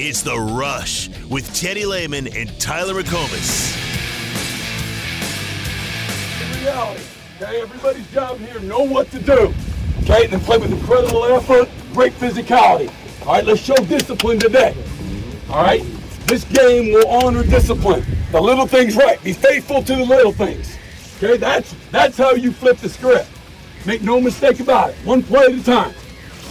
It's The Rush with Teddy Lehman and Tyler McComas. Okay, everybody's job here know what to do. Okay, and play with incredible effort, great physicality. All right, let's show discipline today. All right, this game will honor discipline. The little things right. Be faithful to the little things. Okay, that's that's how you flip the script. Make no mistake about it. One play at a time.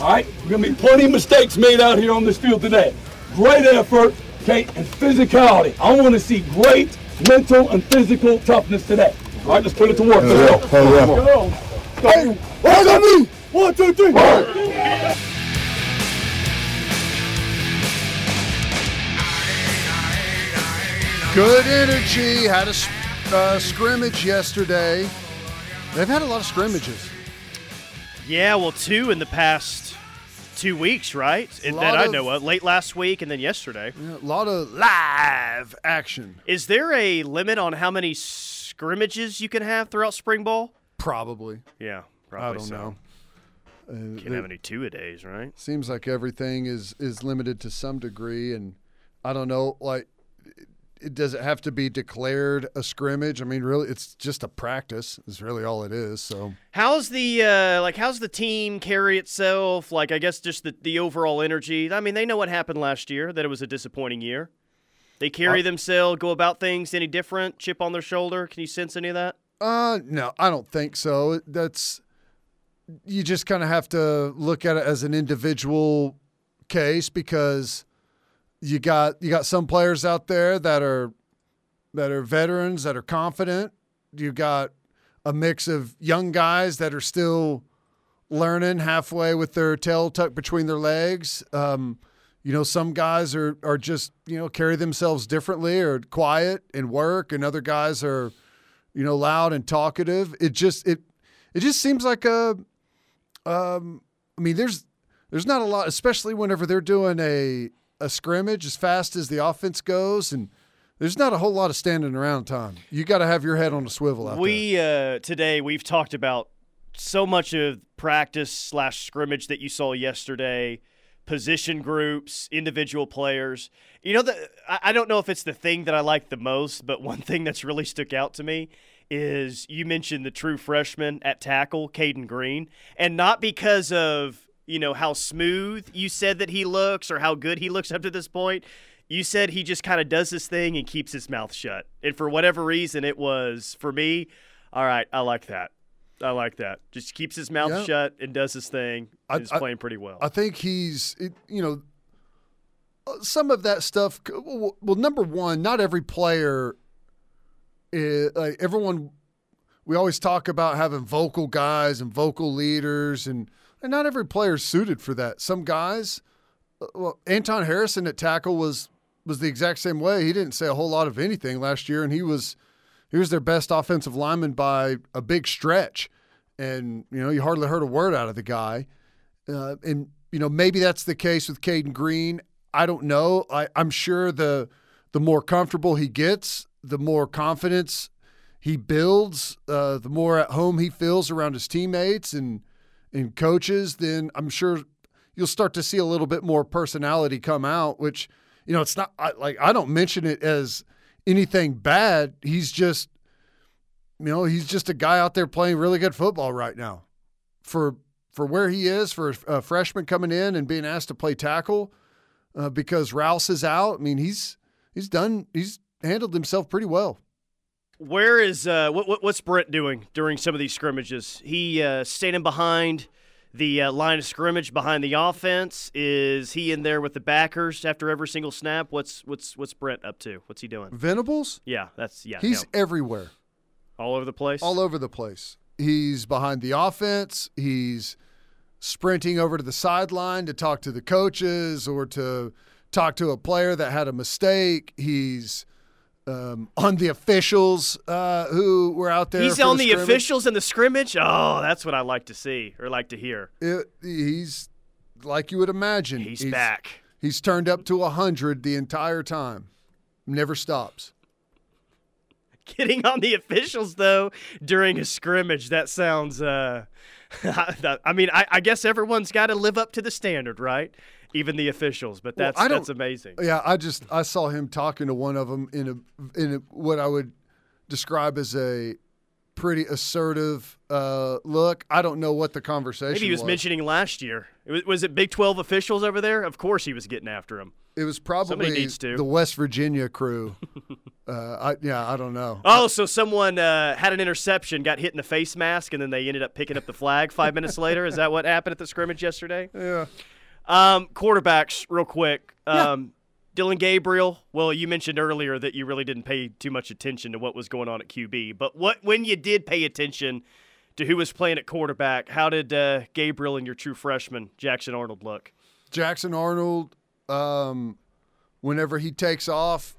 All right, we're gonna be plenty of mistakes made out here on this field today. Great effort, okay, and physicality. I want to see great mental and physical toughness today. All right, let's put it to work. Let's go. Let's go. Hey, Hands on me! one, two, three. Good energy. Had a uh, scrimmage yesterday. They've had a lot of scrimmages. Yeah, well, two in the past two weeks, right? And that I of- know of. Late last week and then yesterday. Yeah, a lot of live action. Is there a limit on how many scrimmages you can have throughout spring ball? Probably. Yeah, probably. I don't so. know. Uh, Can't there- have any two a days, right? seems like everything is is limited to some degree, and I don't know. Like, does it have to be declared a scrimmage? I mean, really, it's just a practice. Is really all it is. So How's the uh, like? How's the team carry itself? Like, I guess just the the overall energy. I mean, they know what happened last year. That it was a disappointing year. They carry themselves, go about things any different, chip on their shoulder. Can you sense any of that? Uh no, I don't think so. That's you just kind of have to look at it as an individual case because you got you got some players out there that are that are veterans that are confident. You got a mix of young guys that are still learning halfway with their tail tucked between their legs. Um, you know, some guys are are just you know carry themselves differently or quiet and work, and other guys are you know, loud and talkative. It just it it just seems like a um I mean there's there's not a lot especially whenever they're doing a a scrimmage as fast as the offense goes and there's not a whole lot of standing around time. You got to have your head on a swivel out there. We uh, today we've talked about so much of practice slash scrimmage that you saw yesterday, position groups, individual players. You know, the, I don't know if it's the thing that I like the most, but one thing that's really stuck out to me is you mentioned the true freshman at tackle, Cayden Green, and not because of you know how smooth you said that he looks or how good he looks up to this point. You said he just kind of does his thing and keeps his mouth shut. And for whatever reason, it was for me. All right, I like that. I like that. Just keeps his mouth Yeah. shut and does his thing. I- is I- playing pretty well. I think he's, it, you know, uh, some of that stuff. Well, well, number one, not every player, is, like everyone, we always talk about having vocal guys and vocal leaders, and, and not every player is suited for that. Some guys, uh, well, Anton Harrison at tackle was was the exact same way. He didn't say a whole lot of anything last year, and he was he was their best offensive lineman by a big stretch. And you know, you hardly heard a word out of the guy. Uh, and you know maybe that's the case with Cayden Green. I don't know. I, I'm sure the the more comfortable he gets, the more confidence he builds, uh, the more at home he feels around his teammates and and coaches. Then I'm sure you'll start to see a little bit more personality come out. Which you know it's not I, like I don't mention it as anything bad. He's just you know he's just a guy out there playing really good football right now for for where he is for a freshman coming in and being asked to play tackle uh, because Rouse is out. I mean, he's he's done he's handled himself pretty well. Where is uh, what, what what's Brent doing during some of these scrimmages? He uh, standing behind the uh, line of scrimmage behind the offense. Is he in there with the backers after every single snap? What's what's what's Brent up to? What's he doing? Venables, Yeah, that's yeah. he's him. everywhere, all over the place. all over the place. He's behind the offense. He's sprinting over to the sideline to talk to the coaches or to talk to a player that had a mistake. He's um, on the officials uh, who were out there. He's on the scrimmage. officials in the scrimmage. Oh, that's what I like to see or like to hear. It, he's like you would imagine. He's, back. He's turned up to 100 the entire time. Never stops. Getting on the officials though during a scrimmage. That sounds. Uh, I mean, I, I guess everyone's got to live up to the standard, right? Even the officials. But Well, that's I that's amazing. Yeah, I just I saw him talking to one of them in a in a, what I would describe as a pretty assertive uh, look. I don't know what the conversation Maybe he was, mentioning last year. It was, was it Big 12 officials over there? Of course he was getting after him. It was probably needs to. the West Virginia crew. uh, I, yeah, I don't know. Oh, so someone uh, had an interception, got hit in the face mask, and then they ended up picking up the flag five minutes later. Is that what happened at the scrimmage yesterday? Yeah. Um, quarterbacks, real quick. Um, Dillon Gabriel. Well, you mentioned earlier that you really didn't pay too much attention to what was going on at QB, but what when you did pay attention to who was playing at quarterback, how did uh, Gabriel and your true freshman Jackson Arnold look? Jackson Arnold, um, whenever he takes off,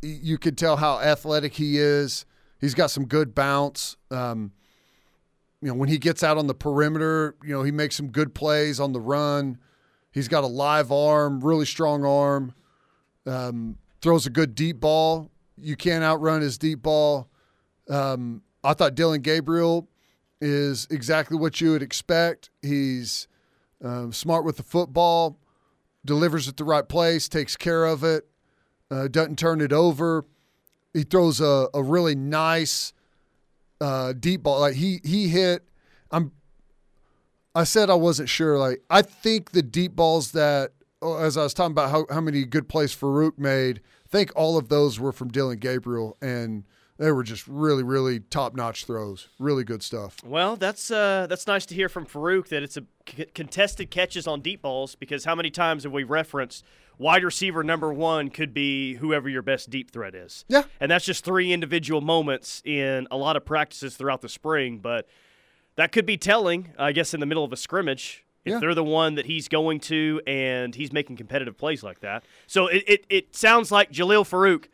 you could tell how athletic he is. He's got some good bounce. Um, you know, when he gets out on the perimeter, you know, he makes some good plays on the run. He's got a live arm, really strong arm. Um, throws a good deep ball. You can't outrun his deep ball. Um, I thought Dillon Gabriel is exactly what you would expect. He's um, smart with the football, delivers at the right place, takes care of it, uh, doesn't turn it over. He throws a, a really nice uh, deep ball. Like he he hit. I'm. I said I wasn't sure. Like I think the deep balls that, oh, as I was talking about how, how many good plays Farooq made, I think all of those were from Dillon Gabriel, and they were just really really top notch throws. Really good stuff. Well, that's uh, that's nice to hear from Farooq that it's a c- contested catches on deep balls because how many times have we referenced wide receiver number one could be whoever your best deep threat is? Yeah. And that's just three individual moments in a lot of practices throughout the spring, but that could be telling, I guess, in the middle of a scrimmage. If Yeah. they're the one that he's going to and he's making competitive plays like that. So it, it, it sounds like Jalil Farooq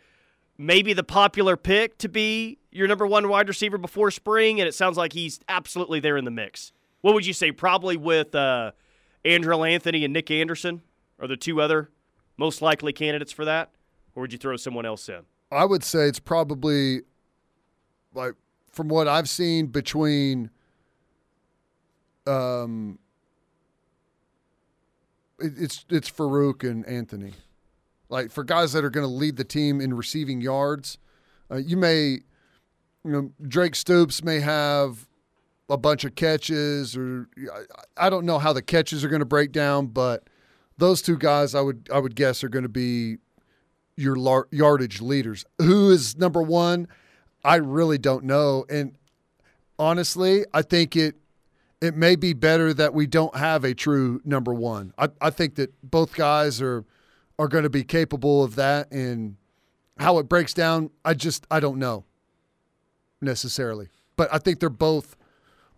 maybe the popular pick to be your number one wide receiver before spring, and it sounds like he's absolutely there in the mix. What would you say? Probably with uh, Andrel Anthony and Nic Anderson are the two other most likely candidates for that, or would you throw someone else in? I would say it's probably like from what I've seen between um it, it's it's Farooq and Anthony. Like for guys that are going to lead the team in receiving yards, uh, you may you know Drake Stoops may have a bunch of catches or I, I don't know how the catches are going to break down, but those two guys I would I would guess are going to be your lar- yardage leaders. Who is number one? I really don't know. And honestly, I think it it may be better that we don't have a true number one. I, I think that both guys are are going to be capable of that and how it breaks down, I just I don't know necessarily. But I think they're both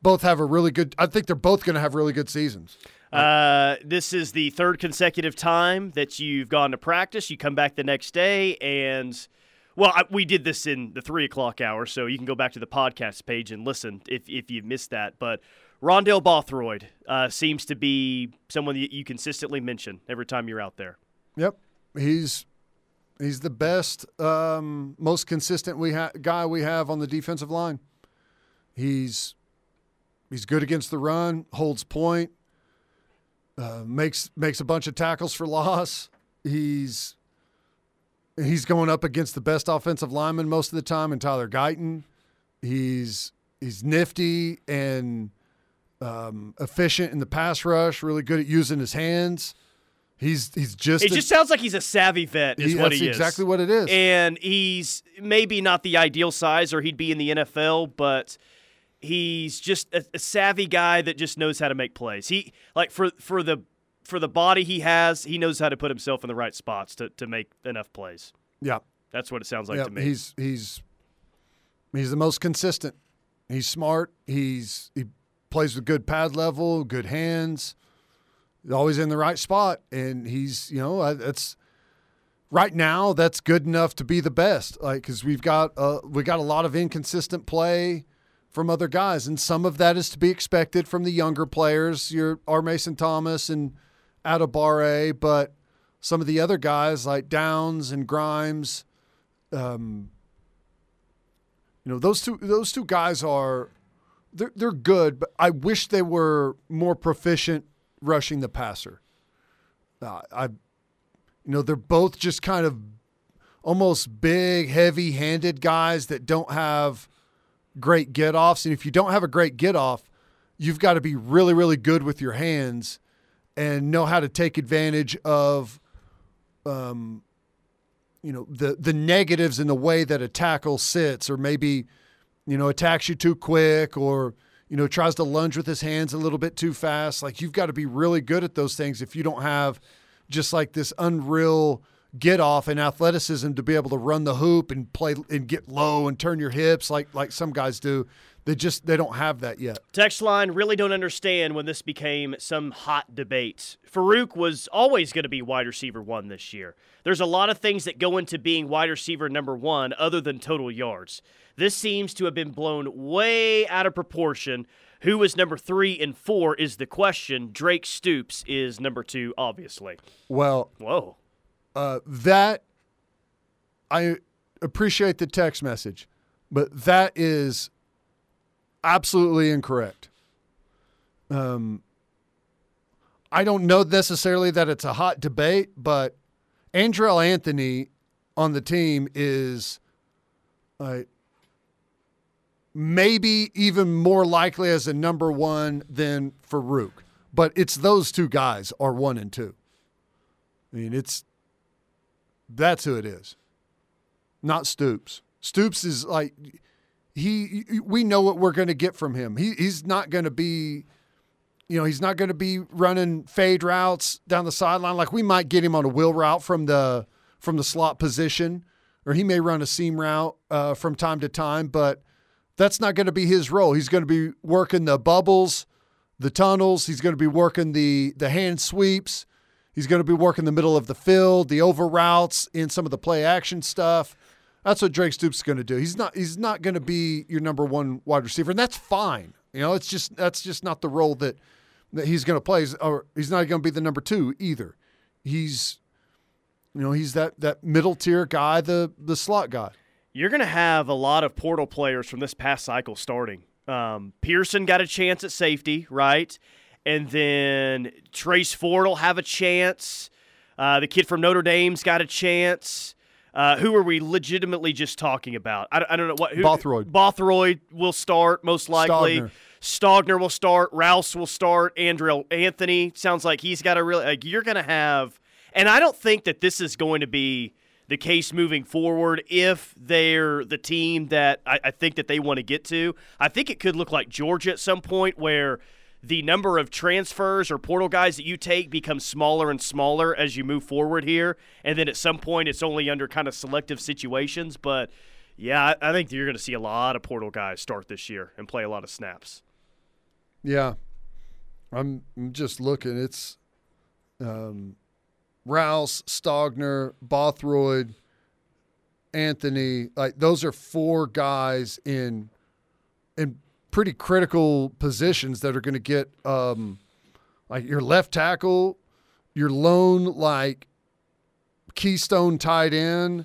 both have a really good I think they're both going to have really good seasons. Uh, this is the third consecutive time that you've gone to practice. You come back the next day, and well, I, we did this in the three o'clock hour, so you can go back to the podcast page and listen if if you missed that. But Rondell Bothroyd uh, seems to be someone that you consistently mention every time you're out there. Yep, he's he's the best, um, most consistent we ha- guy we have on the defensive line. He's he's good against the run, holds point, uh, makes makes a bunch of tackles for loss. He's he's going up against the best offensive lineman most of the time, and Tyler Guyton. He's he's nifty and um, efficient in the pass rush. Really good at using his hands. He's he's just It a- just sounds like he's a savvy vet, is he- what he is. exactly what it is. and he's maybe not the ideal size or he'd be in the NFL, but he's just a, a savvy guy that just knows how to make plays. He like for for the for the body he has, he knows how to put himself in the right spots to, to make enough plays. yeah, That's what it sounds like yeah. to me. He's he's he's the most consistent. He's smart. He's he plays with good pad level, good hands. Always in the right spot, and he's you know that's right now that's good enough to be the best. Like because we've got uh, we got a lot of inconsistent play from other guys, and some of that is to be expected from the younger players. Your R. Mason Thomas and Adebawore, but some of the other guys like Downs and Grimes, um, you know those two those two guys are they're they're good, but I wish they were more proficient rushing the passer. uh, I, you know, they're both just kind of almost big, heavy-handed guys that don't have great get-offs. And if you don't have a great get-off, you've got to be really, really good with your hands and know how to take advantage of, um, you know, the the negatives in the way that a tackle sits, or maybe, you know, attacks you too quick, or you know, tries to lunge with his hands a little bit too fast. Like you've got to be really good at those things if you don't have just like this unreal get off and athleticism to be able to run the hoop and play and get low and turn your hips like like some guys do. They just they don't have that yet. Text line really don't understand when this became some hot debate. Farooq was always going to be wide receiver one this year. There's a lot of things that go into being wide receiver number one other than total yards. This seems to have been blown way out of proportion. Who is number three and four is the question. Drake Stoops is number two, obviously. Well, Whoa. Uh, that I appreciate the text message, but that is absolutely incorrect. Um, I don't know necessarily that it's a hot debate, but Andrel Anthony on the team is uh, maybe even more likely as a number one than Farooq. But it's those two guys are one and two. I mean, it's that's who it is. Not Stoops. Stoops is like he we know what we're going to get from him. He he's not going to be you know, he's not going to be running fade routes down the sideline like we might get him on a wheel route from the from the slot position or he may run a seam route uh, from time to time, but that's not going to be his role. He's going to be working the bubbles, the tunnels, he's going to be working the the hand sweeps. He's going to be working the middle of the field, the over routes, in some of the play action stuff. That's what Drake Stoops is going to do. He's not he's not going to be your number one wide receiver, and that's fine. You know, it's just that's just not the role that that he's going to play. Or he's not going to be the number two either. He's you know he's that that middle tier guy, the the slot guy. You're going to have a lot of portal players from this past cycle starting. Um, Pearson got a chance at safety, right? And then Trace Ford will have a chance. Uh, the kid from Notre Dame's got a chance. Uh, who are we legitimately just talking about? I, I don't know what. Who, Bothroyd. Bothroyd will start most likely. Stogner. Stogner will start. Rouse will start. Andrew Anthony sounds like he's got a really. Like you're going to have, and I don't think that this is going to be the case moving forward if they're the team that I, I think that they want to get to. I think it could look like Georgia at some point where the number of transfers or portal guys that you take becomes smaller and smaller as you move forward here. And then at some point, it's only under kind of selective situations. But yeah, I, think you're going to see a lot of portal guys start this year and play a lot of snaps. Yeah, I'm, I'm just looking. It's um, Rouse, Stogner, Bothroyd, Anthony. Like those are four guys in in pretty critical positions that are going to get um, like your left tackle, your lone like keystone tight end.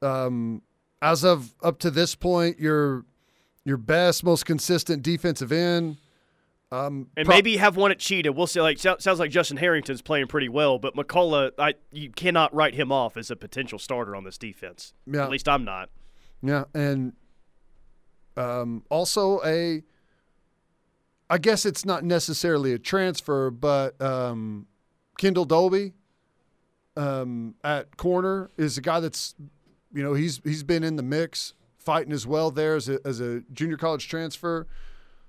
Um, as of up to this point, your your best, most consistent defensive end. Um, And pro- maybe you have one at Cheetah. We'll see. Like so- sounds like Justin Harrington's playing pretty well, but McCullough, I you cannot write him off as a potential starter on this defense. Yeah. At least I'm not. Yeah, and um, also a. I guess it's not necessarily a transfer, but um, Kendel Dolby um, at corner is a guy that's, you know, he's he's been in the mix, fighting as well there as a, as a junior college transfer.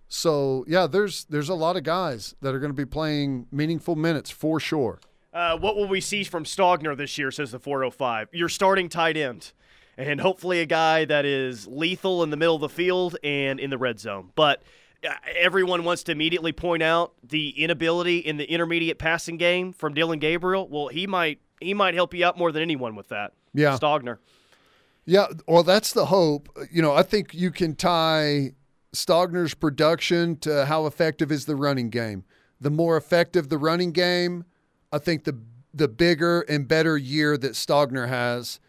So yeah, there's there's a lot of guys that are going to be playing meaningful minutes for sure. Uh, what will we see from Stogner this year? Says the 405. You're starting tight end, and hopefully a guy that is lethal in the middle of the field and in the red zone. But uh, everyone wants to immediately point out the inability in the intermediate passing game from Dillon Gabriel. Well, he might he might help you out more than anyone with that. Yeah. Stogner. Yeah, well, that's the hope. You know, I think you can tie Stogner's production to how effective is the running game. The more effective the running game, I think the the bigger and better year that Stogner has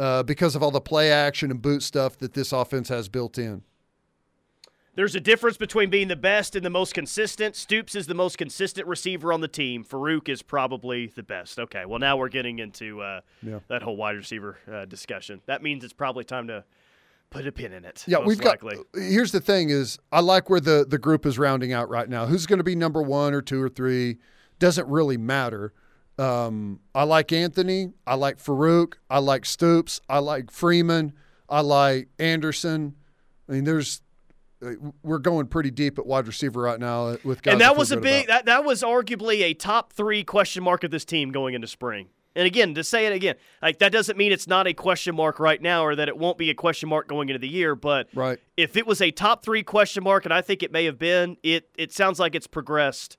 uh, because of all the play action and boot stuff that this offense has built in. There's a difference between being the best and the most consistent. Stoops is the most consistent receiver on the team. Farooq is probably the best. Okay, well now we're getting into uh, Yeah. that whole wide receiver uh, discussion. That means it's probably time to put a pin in it. Yeah, we've likely. got. Here's the thing: is I like where the the group is rounding out right now. Who's going to be number one or two or three doesn't really matter. Um, I like Anthony. I like Farooq. I like Stoops. I like Freeman. I like Anderson. I mean, there's uh, we're going pretty deep at wide receiver right now with guys. and that was a big about. that, that was arguably a top three question mark of this team going into spring and again to say it again like that doesn't mean it's not a question mark right now or that it won't be a question mark going into the year but Right. if it was a top three question mark and i think it may have been it it sounds like it's progressed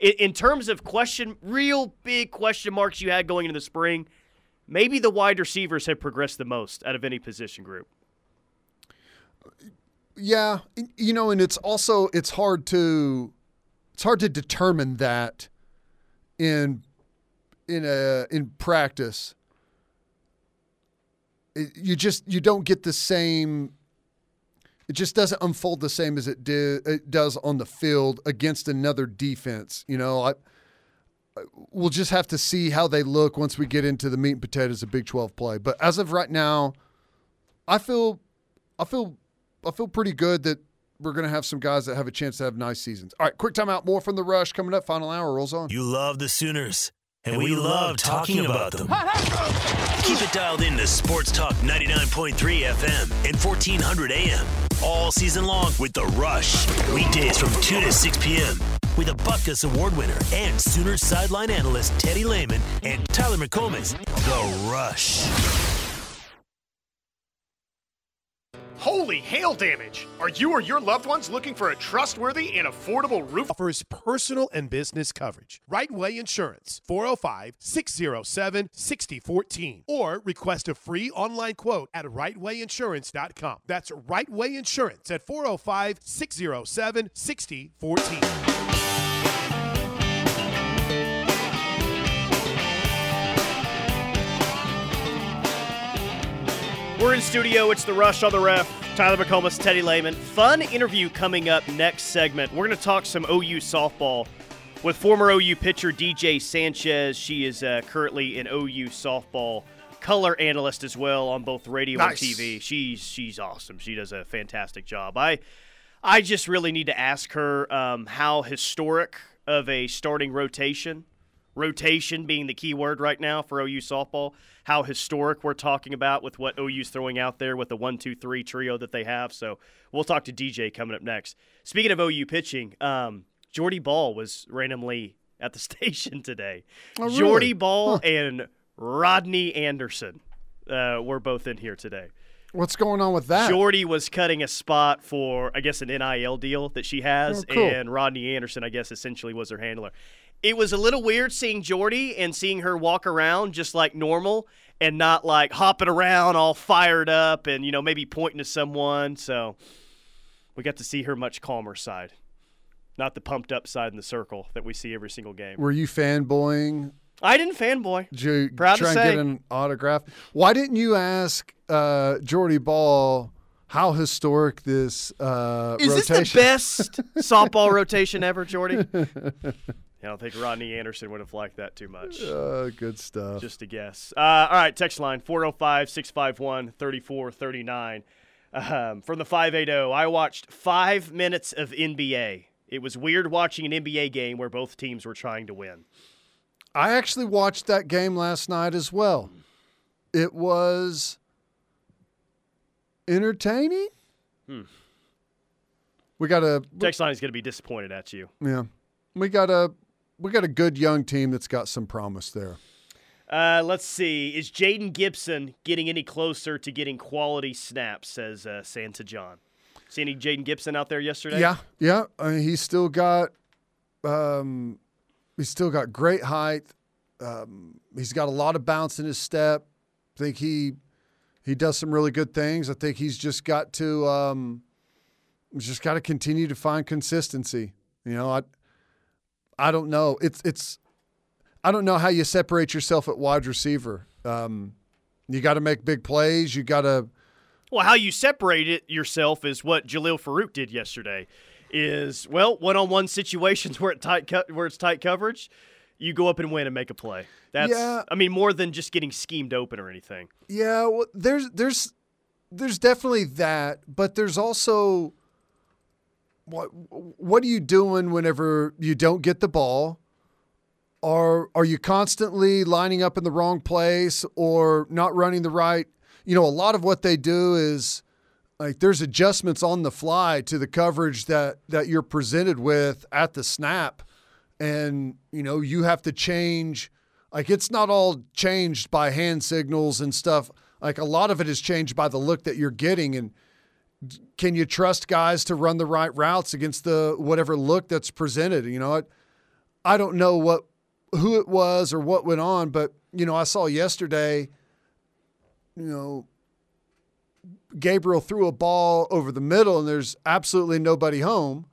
in, in terms of question real big question marks you had going into the spring maybe the wide receivers have progressed the most out of any position group Yeah, you know, and it's also it's hard to it's hard to determine that in in a in practice. It- you just you don't get the same. It just doesn't unfold the same as it did it does on the field against another defense. You know, I we'll just have to see how they look once we get into the meat and potatoes of Big Twelve play. But as of right now, I feel I feel I feel pretty good that we're going to have some guys that have a chance to have nice seasons. All right, quick timeout. More from the rush coming up. Final hour rolls on. You love the Sooners, and we, love talking about them. Keep it dialed in to Sports Talk 99.3 FM and 1400 AM all season long with The Rush. Weekdays from 2 to 6 p.m. with a Butkus Award winner and Sooner sideline analyst Teddy Lehman and Tyler McComas. The Rush. Holy hail damage! Are you or your loved ones looking for a trustworthy and affordable roof? offers personal and business coverage. Right Way Insurance, 405 607 6014. Or request a free online quote at rightwayinsurance.com. That's Right Way Insurance at 405 607 6014. We're in studio. It's the Rush on the Ref. Tyler McComas, Teddy Lehman. Fun interview coming up next segment. We're going to talk some OU softball with former OU pitcher DJ Sanchez. She is uh, currently an OU softball color analyst as well on both radio Nice. and TV. She's she's awesome. She does a fantastic job. I I just really need to ask her um, how historic of a starting rotation rotation being the key word right now for OU softball. How historic we're talking about with what OU's throwing out there with the one, two, three trio that they have. So we'll talk to DJ coming up next. Speaking of OU pitching, um, Jordy Bahl was randomly at the station today. Oh, really? Jordy Bahl and Rodney Anderson uh, were both in here today. What's going on with that? Jordy was cutting a spot for, I guess, an NIL deal that she has, Oh, cool. and Rodney Anderson, I guess, essentially was her handler. It was a little weird seeing Jordy and seeing her walk around just like normal and not like hopping around all fired up and, you know, maybe pointing to someone. So we got to see her much calmer side, not the pumped up side in the circle that we see every single game. Were you fanboying? I didn't fanboy. Did you Proud to try and say. get an autograph? Why didn't you ask uh, Jordy Bahl how historic this uh, Is rotation? this the best softball rotation ever, Jordy? I don't think Rodney Anderson would have liked that too much. Uh, good stuff. Just a guess. Uh, all right, text line 405 651 3439. Um, From the 580, I watched five minutes of NBA. It was weird watching an NBA game where both teams were trying to win. I actually watched that game last night as well. It was entertaining. Hmm. We got a Text line is going to be disappointed at you. yeah. We got a we got a good young team that's got some promise there. Uh, let's see. Is Jayden Gibson getting any closer to getting quality snaps, says uh, Santa John? See any Jayden Gibson out there yesterday? Yeah, yeah. I mean, he's still got, um, he's still got great height. Um, he's got a lot of bounce in his step. I think he he does some really good things. I think he's just got to um, he's just got to continue to find consistency. You know, I I don't know. It's it's I don't know how you separate yourself at wide receiver. Um, you got to make big plays. You got to Well, how you separate it yourself is what Jalil Farooq did yesterday. Is well, one-on-one situations where it tight co- where it's tight coverage, you go up and win and make a play. That's Yeah. I mean more than just getting schemed open or anything. Yeah, well, there's there's there's definitely that, but there's also what what are you doing whenever you don't get the ball? Are are you constantly lining up in the wrong place or not running the right? You know, a lot of what they do is like there's adjustments on the fly to the coverage that that you're presented with at the snap and you know you have to change like it's not all changed by hand signals and stuff like a lot of it is changed by the look that you're getting and can you trust guys to run the right routes against the whatever look that's presented you know I, I don't know what who it was or what went on but you know I saw yesterday you know Gabriel threw a ball over the middle and there's absolutely nobody home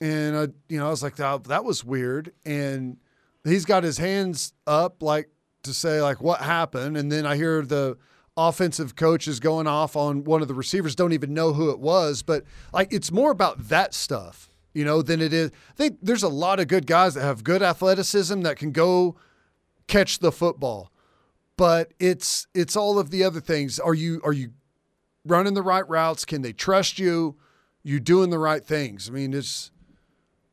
and I, you know, I was like, that, that was weird. And he's got his hands up, like to say, like, what happened? And then I hear the offensive coach is going off on one of the receivers. Don't even know who it was, but like, it's more about that stuff, you know, than it is. I think there's a lot of good guys that have good athleticism that can go catch the football, but it's it's all of the other things. Are you are you running the right routes? Can they trust you? You doing the right things? I mean, it's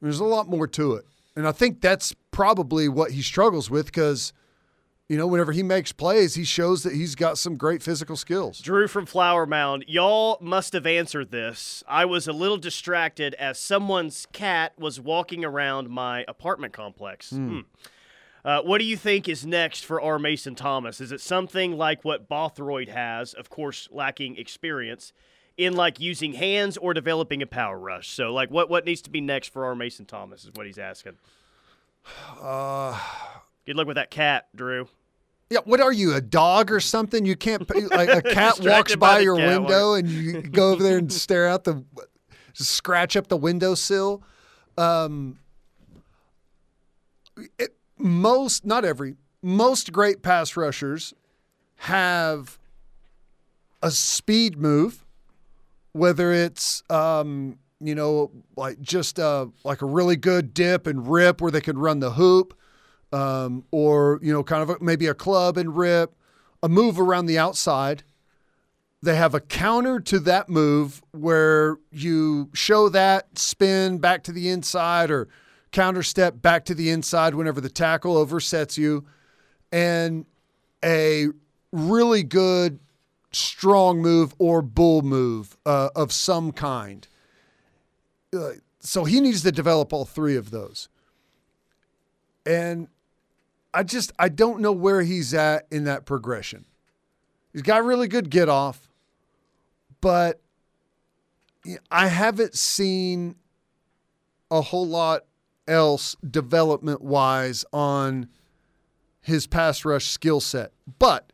there's a lot more to it. And I think that's probably what he struggles with because, you know, whenever he makes plays, he shows that he's got some great physical skills. Drew from Flower Mound, y'all must have answered this. I was a little distracted as someone's cat was walking around my apartment complex. Hmm. Uh, what do you think is next for R. Mason Thomas? Is it something like what Bothroyd has, of course, lacking experience, in like using hands or developing a power rush? So, like, what what needs to be next for R. Mason Thomas is what he's asking. Uh, Good luck with that cat, Drew. yeah, what are you, a dog or something? You can't, like, a cat walks by by your window and you go over there and stare out the, scratch up the windowsill. Um, it, most, not every, most great pass rushers have a speed move, whether it's um, you know like just uh, like a really good dip and rip where they can run the hoop, um, or you know kind of a, maybe a club and rip, a move around the outside. They have a counter to that move where you show that spin back to the inside or counter step back to the inside whenever the tackle oversets you, and a really good strong move or bull move uh, of some kind. Uh, so he needs to develop all three of those. And I just I don't know where he's at in that progression. He's got really good get off, but I haven't seen a whole lot else development wise on his pass rush skill set. But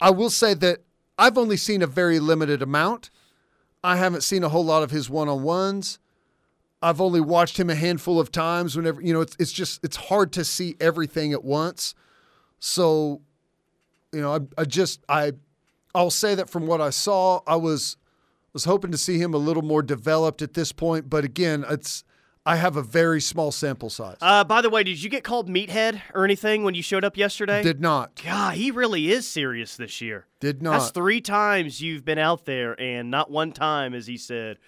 I will say that I've only seen a very limited amount. I haven't seen a whole lot of his one on ones. I've only watched him a handful of times whenever, you know, it's, it's just, it's hard to see everything at once. So, you know, I, I just, I, I'll say that from what I saw, I was, was hoping to see him a little more developed at this point. But again, it's, I have a very small sample size. Uh, by the way, did you get called meathead or anything when you showed up yesterday? Did not. God, he really is serious this year. Did not. That's three times you've been out there, and not one time has he said,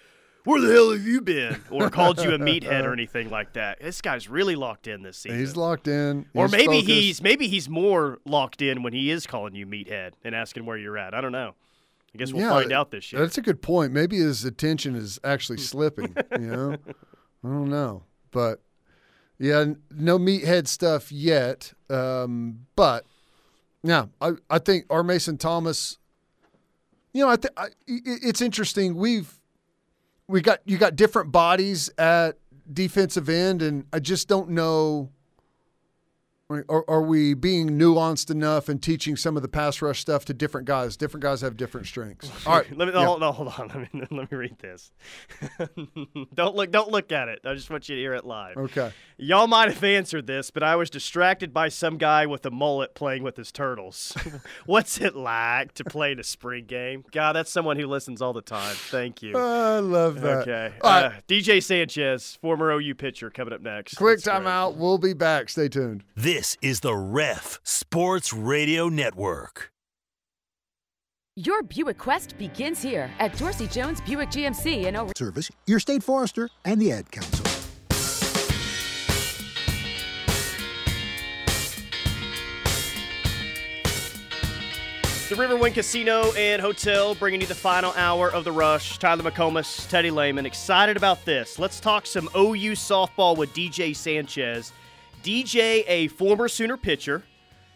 "Where the hell have you been?" or called you a meathead or anything like that. This guy's really locked in this season. He's locked in. or He's maybe focused. he's maybe he's more locked in when he is calling you meathead and asking where you're at. I don't know. I guess we'll Yeah, find out this year. That's a good point. Maybe his attention is actually slipping. You know, I don't know, but yeah, no meathead stuff yet. Um, but yeah, I I think R. Mason Thomas. You know, I think it's interesting. We've we got you got different bodies at defensive end, and I just don't know Are, are we being nuanced enough and teaching some of the pass rush stuff to different guys? Different guys have different strengths. All right, let me yeah. hold, no, hold on. Let me, let me read this. don't look. Don't look at it. I just want you to hear it live. Okay. Y'all might have answered this, but I was distracted by some guy with a mullet playing with his turtles. What's it like to play in a spring game? God, that's someone who listens all the time. Thank you. I love that. Okay. Uh, DJ Sanchez, former OU pitcher, coming up next. Quick timeout. We'll be back. Stay tuned. This is the Ref Sports Radio Network. Your Buick Quest begins here at Dorsey Jones Buick GMC in over service. Your state forester and the Ad Council. The Riverwind Casino and Hotel bringing you the final hour of the rush. Tyler McComas, Teddy Lehman, excited about this. Let's talk some OU softball with DJ Sanchez. DJ, a former Sooner pitcher,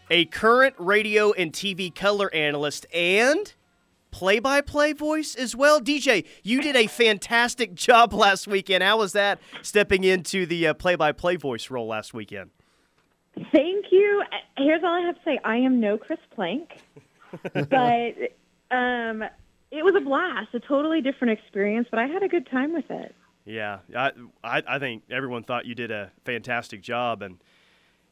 a current radio and TV color analyst, and play by play voice as well. DJ, you did a fantastic job last weekend. How was that stepping into the play by play voice role last weekend? Thank you. Here's all I have to say I am no Chris Plank but um, it was a blast, a totally different experience, but I had a good time with it. Yeah, I, I, I think everyone thought you did a fantastic job, and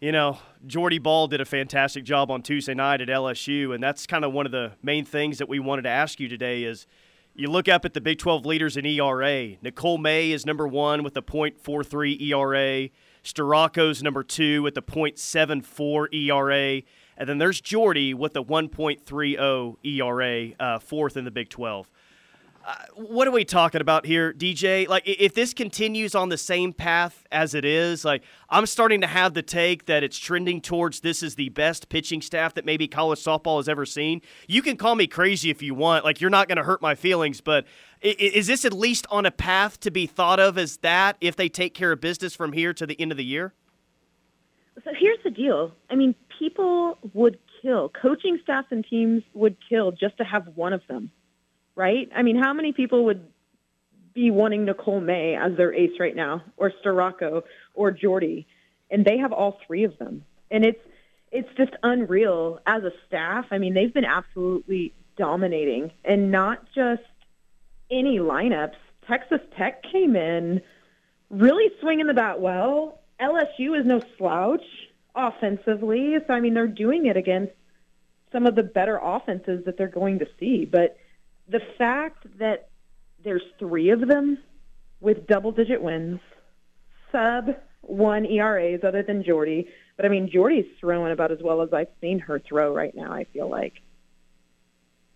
you know, Jordy Bahl did a fantastic job on Tuesday night at LSU, and that's kind of one of the main things that we wanted to ask you today is you look up at the Big 12 leaders in ERA. Nicole May is number one with a .43 ERA. Storako's number two with a .74 ERA. And then there's Jordy with a 1.30 ERA, uh, fourth in the Big 12. What are we talking about here, DJ? Like, if this continues on the same path as it is, like, I'm starting to have the take that it's trending towards this is the best pitching staff that maybe college softball has ever seen. You can call me crazy if you want. Like, you're not going to hurt my feelings, but is this at least on a path to be thought of as that if they take care of business from here to the end of the year? So here's the deal. I mean, people would kill, coaching staffs and teams would kill just to have one of them, right? I mean, how many people would be wanting Nicole May as their ace right now, or Storako, or Jordy, and they have all three of them, and it's it's just unreal as a staff. I mean, they've been absolutely dominating, and not just any lineups. Texas Tech came in really swinging the bat well. LSU is no slouch offensively. So, I mean, they're doing it against some of the better offenses that they're going to see. But the fact that there's three of them with double digit wins, sub one ERAs other than Jordy. But I mean, Jordy's throwing about as well as I've seen her throw right now, I feel like.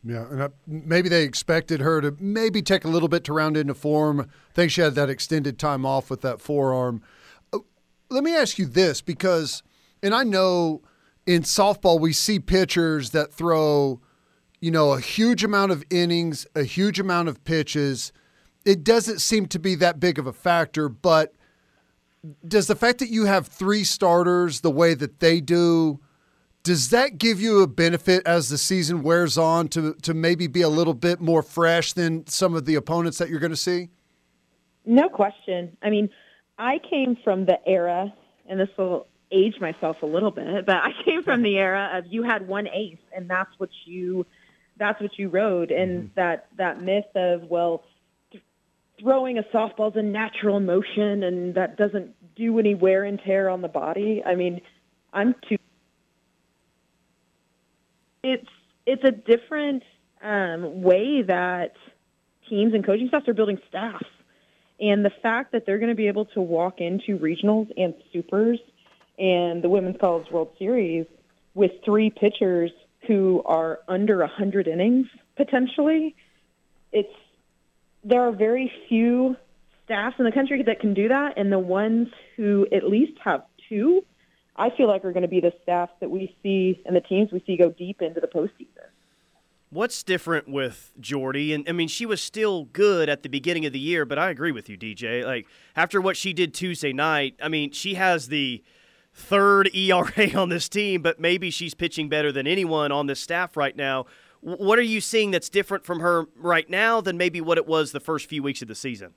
Yeah, and I, maybe they expected her to maybe take a little bit to round into form. I think she had that extended time off with that forearm. Uh, let me ask you this because – and I know in softball we see pitchers that throw, you know, a huge amount of innings, a huge amount of pitches. It doesn't seem to be that big of a factor, but does the fact that you have three starters the way that they do does that give you a benefit as the season wears on to to maybe be a little bit more fresh than some of the opponents that you're going to see? No question. I mean, I came from the era, and this will age myself a little bit, but I came from the era of you had one ace and that's what you that's what you rode and mm-hmm. that that myth of well th- throwing a softball is a natural motion and that doesn't do any wear and tear on the body. I mean, I'm too it's it's a different um, way that teams and coaching staffs are building staffs. And the fact that they're going to be able to walk into regionals and supers and the Women's College World Series with three pitchers who are under 100 innings potentially. It's there are very few staffs in the country that can do that, and the ones who at least have two, I feel like are going to be the staffs that we see and the teams we see go deep into the postseason. What's different with Jordy? And I mean, she was still good at the beginning of the year, but I agree with you, DJ. Like after what she did Tuesday night, I mean, she has the third ERA on this team, but maybe she's pitching better than anyone on this staff right now. What are you seeing that's different from her right now than maybe what it was the first few weeks of the season?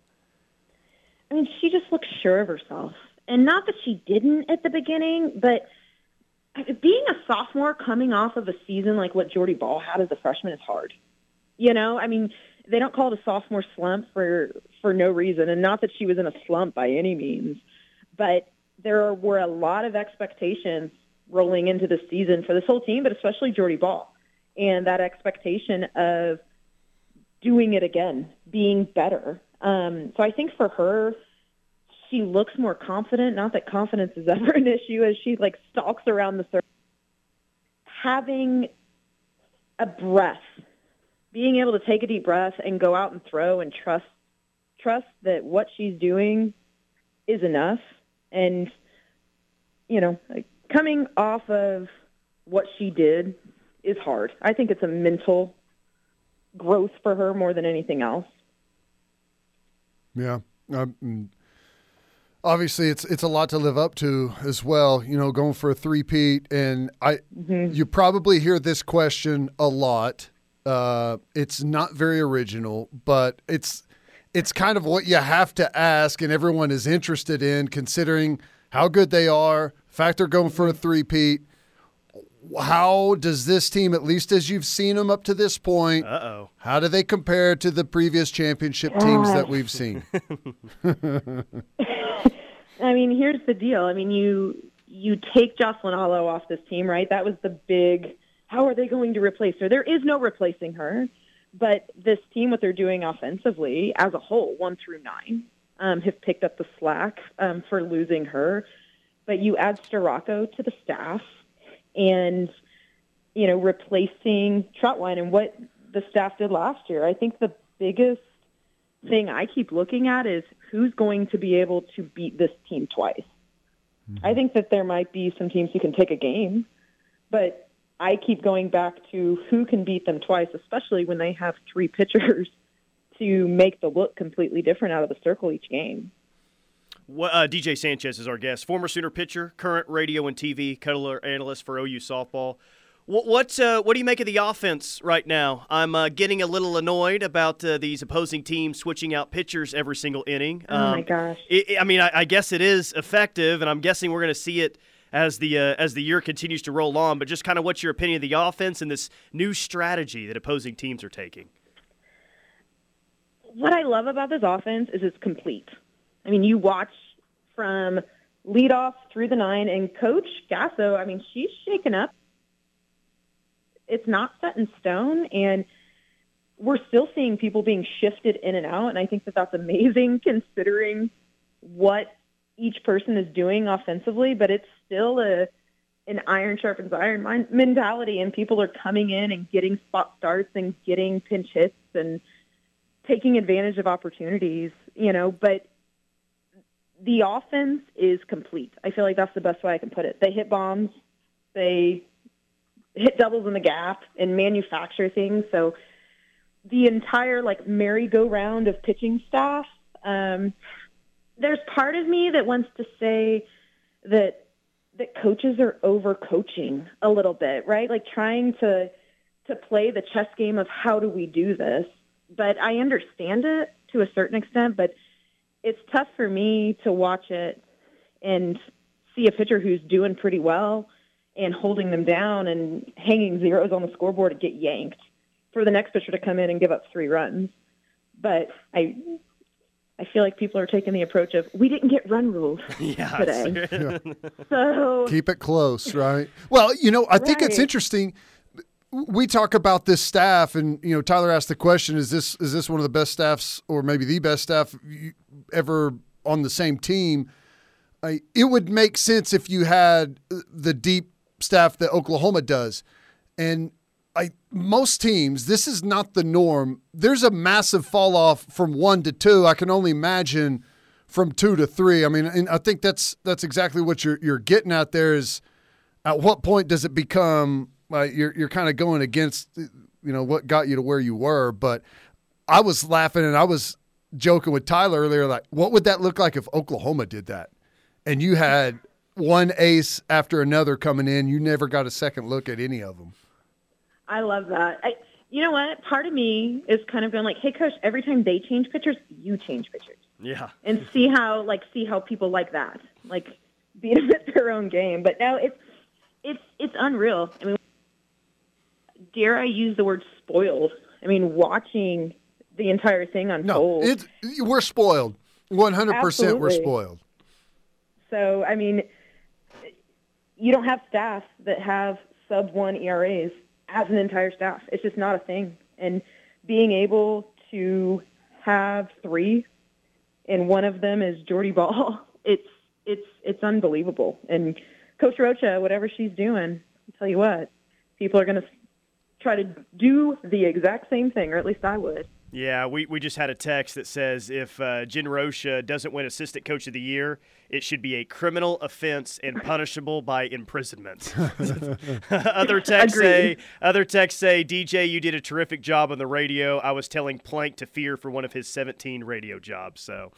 I mean, she just looks sure of herself. And not that she didn't at the beginning, but being a sophomore coming off of a season like what Jordy Bahl had as a freshman is hard. You know, I mean, they don't call it a sophomore slump for for no reason, and not that she was in a slump by any means, but there were a lot of expectations rolling into the season for this whole team, but especially Jordy Bahl. and that expectation of doing it again, being better. Um, so I think for her, she looks more confident. Not that confidence is ever an issue as she like stalks around the circle. Having a breath, being able to take a deep breath and go out and throw and trust trust that what she's doing is enough. And you know, coming off of what she did is hard. I think it's a mental growth for her more than anything else. Yeah. Um, obviously it's it's a lot to live up to as well. You know, going for a three-peat, and I mm-hmm. you probably hear this question a lot. Uh, it's not very original, but it's it's kind of what you have to ask, and everyone is interested in considering how good they are. fact they're going for a three-peat. How does this team, at least as you've seen them up to this point, Uh-oh. how do they compare to the previous championship teams that we've seen? I mean, here's the deal. I mean, you you take Jocelyn Alo off this team, right? That was the big. How are they going to replace her? There is no replacing her. But this team, what they're doing offensively as a whole, one through nine, um, have picked up the slack um, for losing her. But you add Storako to the staff, and you know replacing Trautwein and what the staff did last year. I think the biggest thing I keep looking at is who's going to be able to beat this team twice. Mm-hmm. I think that there might be some teams who can take a game, but I keep going back to who can beat them twice, especially when they have three pitchers to make the look completely different out of the circle each game. uh, DJ Sanchez is our guest, former Sooner pitcher, current radio and TV color analyst for OU softball. What what, uh, what do you make of the offense right now? I'm uh, getting a little annoyed about uh, these opposing teams switching out pitchers every single inning. Um, oh my um, gosh! It, I mean, I, I, guess it is effective, and I'm guessing we're going to see it as the uh, as the year continues to roll on. But just kind of what's your opinion of the offense and this new strategy that opposing teams are taking? What I love about this offense is it's complete. I mean, you watch from leadoff through the nine, and Coach Gasso. I mean, she's shaken up it's not set in stone and we're still seeing people being shifted in and out and i think that that's amazing considering what each person is doing offensively but it's still a an iron sharpens iron mentality and people are coming in and getting spot starts and getting pinch hits and taking advantage of opportunities you know but the offense is complete i feel like that's the best way i can put it they hit bombs they hit doubles in the gap and manufacture things. So the entire like merry-go-round of pitching staff. Um, there's part of me that wants to say that that coaches are overcoaching a little bit, right? Like trying to to play the chess game of how do we do this. But I understand it to a certain extent, but it's tough for me to watch it and see a pitcher who's doing pretty well and holding them down and hanging zeros on the scoreboard to get yanked for the next pitcher to come in and give up three runs. But I I feel like people are taking the approach of we didn't get run rules yeah, today. yeah. So keep it close, right? Well, you know, I think it's interesting. We talk about this staff, and you know, Tyler asked the question: Is this is this one of the best staffs, or maybe the best staff ever on the same team? I, it would make sense if you had the deep staff that Oklahoma does. And I most teams, this is not the norm. There's a massive fall off from one to two. I can only imagine from two to three. I mean, and I think that's that's exactly what you're you're getting at there is at what point does it become uh, you're you're kind of going against you know what got you to where you were. But I was laughing and I was joking with Tyler earlier, like, what would that look like if Oklahoma did that? And you had one ace after another coming in. You never got a second look at any of them. I love that. I, you know what? Part of me is kind of going like, "Hey, coach, every time they change pitchers, you change pitchers." Yeah. And see how like see how people like that, like beat them at their own game. But now it's it's it's unreal. I mean, dare I use the word spoiled? I mean, watching the entire thing No, unfold. it's we're spoiled. One hundred percent, we're spoiled. So, I mean, you don't have staff that have sub one ERAs as an entire staff. It's just not a thing. And being able to have three, and one of them is Jordy Bahl, it's it's it's unbelievable. And Coach Rocha, whatever she's doing, I'll tell you what, people are going to try to do the exact same thing, or at least I would. Yeah, we, we just had a text that says if uh, Jen Rocha doesn't win Assistant Coach of the Year, it should be a criminal offense and punishable by imprisonment. other texts say, other texts say, DJ, you did a terrific job on the radio. I was telling Plank to fear for one of his 17 radio jobs. So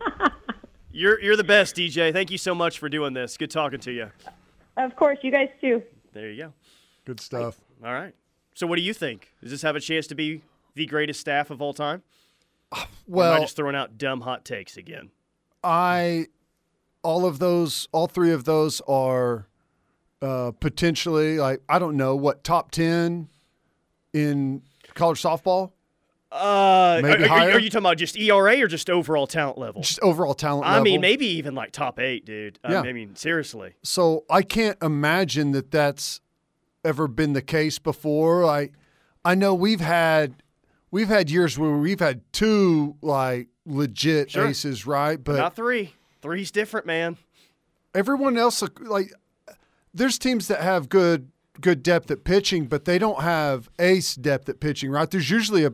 you're you're the best, DJ. Thank you so much for doing this. Good talking to you. Of course, you guys too. There you go. Good stuff. All right. So what do you think? Does this have a chance to be the greatest staff of all time? Or am I Well, just throwing out dumb hot takes again. I all of those, all three of those are uh, potentially like I don't know what top ten in college softball, Uh, Maybe are, higher? are you talking about just ERA or just overall talent level? just overall talent. Level. I level. mean, maybe even like top eight, dude. I Yeah. I mean, seriously. So I can't imagine that that's ever been the case before. I I know we've had we've had years where we've had two like legit Sure. aces, right? But Not three. Three's different, man. everyone else like there's teams that have good good depth at pitching, but they don't have ace depth at pitching, right? There's usually a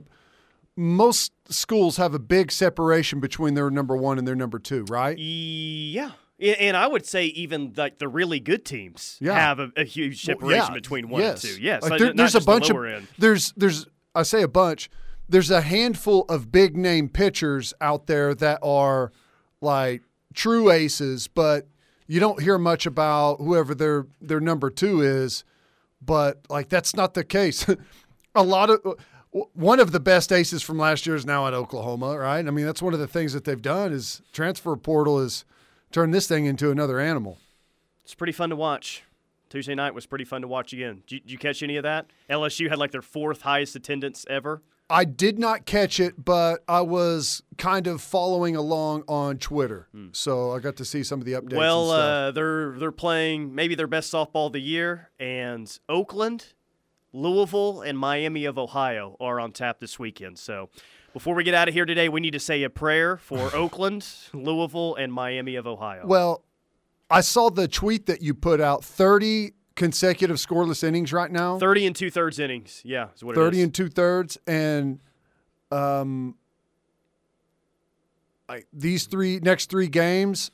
most schools have a big separation between their number one and their number two, right? Yeah. And I would say even like the really good teams Yeah. have a, a huge Well, separation yeah, between one yes. and two. Yes, Like, there- there's a bunch of end. there's there's I say a bunch. There's a handful of big name pitchers out there that are like true aces, but you don't hear much about whoever their their number two is. But like that's not the case. a lot of one of the best aces from last year is now at Oklahoma, right? I mean, that's one of the things that they've done is transfer portal is turn this thing into another animal. It's pretty fun to watch. Tuesday night was pretty fun to watch again. Did you, did you catch any of that? LSU had like their fourth highest attendance ever. I did not catch it, but I was kind of following along on Twitter, so I got to see some of the updates. Well, and stuff. uh, they're they're playing maybe their best softball of the year, and Oakland, Louisville, and Miami of Ohio are on tap this weekend. So, before we get out of here today, we need to say a prayer for Oakland, Louisville, and Miami of Ohio. well, I saw the tweet that you put out: thirty consecutive scoreless innings right now, Thirty and two thirds innings. Yeah, is what thirty it is. and two thirds, and um, like these three next three games.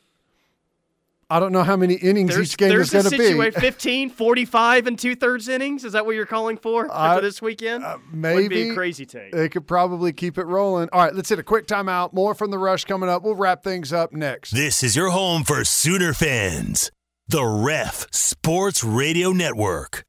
I don't know how many innings There's, each game there's is going to a be. situation 15, 45 and two thirds innings. Is that what you're calling for I- after this weekend? Uh, Would be maybe a crazy take. They could probably keep it rolling. All right, let's hit a quick timeout. More from the rush coming up. We'll wrap things up next. This is your home for Sooner fans. The Ref Sports Radio Network.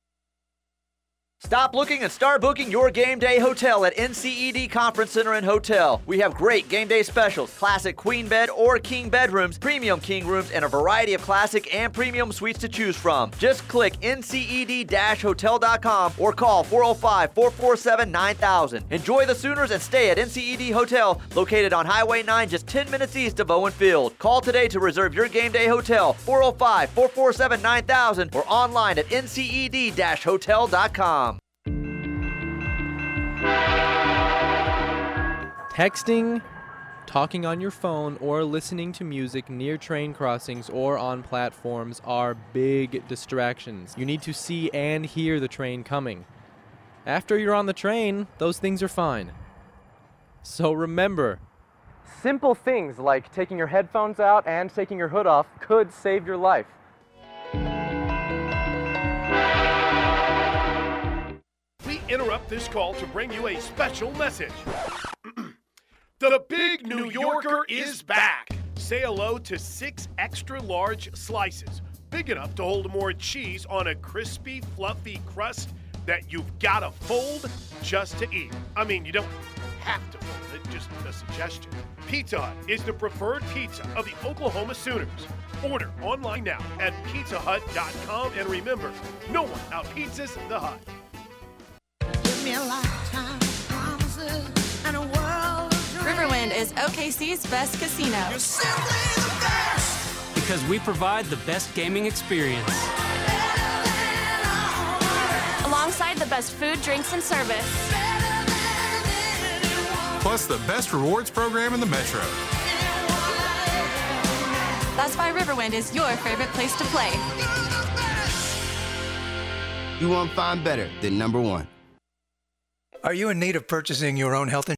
Stop looking and start booking your game day hotel at NCED Conference Center and Hotel. We have great game day specials, classic queen bed or king bedrooms, premium king rooms, and a variety of classic and premium suites to choose from. Just click nced-hotel.com or call 405-447-9000. Enjoy the Sooners and stay at NCED Hotel, located on Highway 9 just 10 minutes east of Owen Field. Call today to reserve your game day hotel, 405-447-9000 or online at nced-hotel.com. Texting, talking on your phone, or listening to music near train crossings or on platforms are big distractions. You need to see and hear the train coming. After you're on the train, those things are fine. So remember, simple things like taking your headphones out and taking your hood off could save your life. Interrupt this call to bring you a special message. the Big New Yorker is back. Say hello to six extra large slices, big enough to hold more cheese on a crispy, fluffy crust that you've got to fold just to eat. I mean, you don't have to fold it, just a suggestion. Pizza Hut is the preferred pizza of the Oklahoma Sooners. Order online now at pizzahut.com and remember, no one outpizzas the Hut. Riverwind is OKC's best casino. Because we provide the best gaming experience. Alongside the best food, drinks, and service. Plus the best rewards program in the metro. That's why Riverwind is your favorite place to play. You won't find better than number one. Are you in need of purchasing your own health insurance?